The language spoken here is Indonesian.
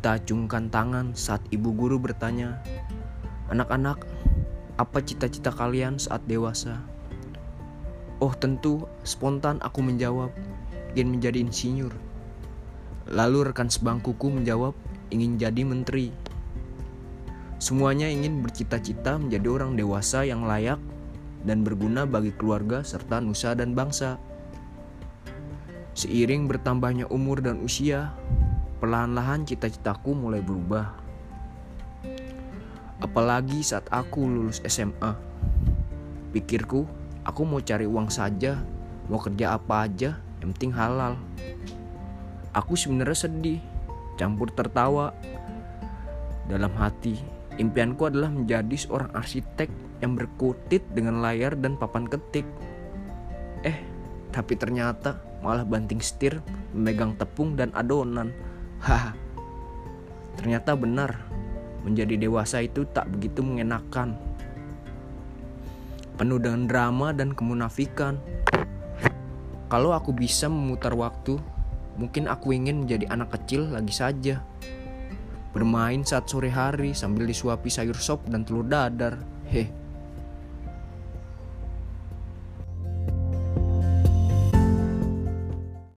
Kita acungkan tangan saat ibu guru bertanya, "Anak-anak, apa cita-cita kalian saat dewasa?" Oh, tentu spontan aku menjawab, ingin menjadi insinyur. Lalu rekan sebangkuku menjawab, ingin jadi menteri. Semuanya ingin bercita-cita menjadi orang dewasa yang layak dan berguna bagi keluarga serta nusa dan bangsa. Seiring bertambahnya umur dan usia, perlahan-lahan cita-citaku mulai berubah. Apalagi saat aku lulus SMA. Pikirku, aku mau cari uang saja, mau kerja apa aja, yang penting halal. Aku sebenarnya sedih, campur tertawa. Dalam hati, impianku adalah menjadi seorang arsitek yang berkutit dengan layar dan papan ketik. Eh, tapi ternyata malah banting setir, memegang tepung dan adonan. Haha. Ternyata benar, menjadi dewasa itu tak begitu mengenakan. Penuh dengan drama dan kemunafikan. Kalau aku bisa memutar waktu, mungkin aku ingin menjadi anak kecil lagi saja. Bermain saat sore hari sambil disuapi sayur sop dan telur dadar. Heh,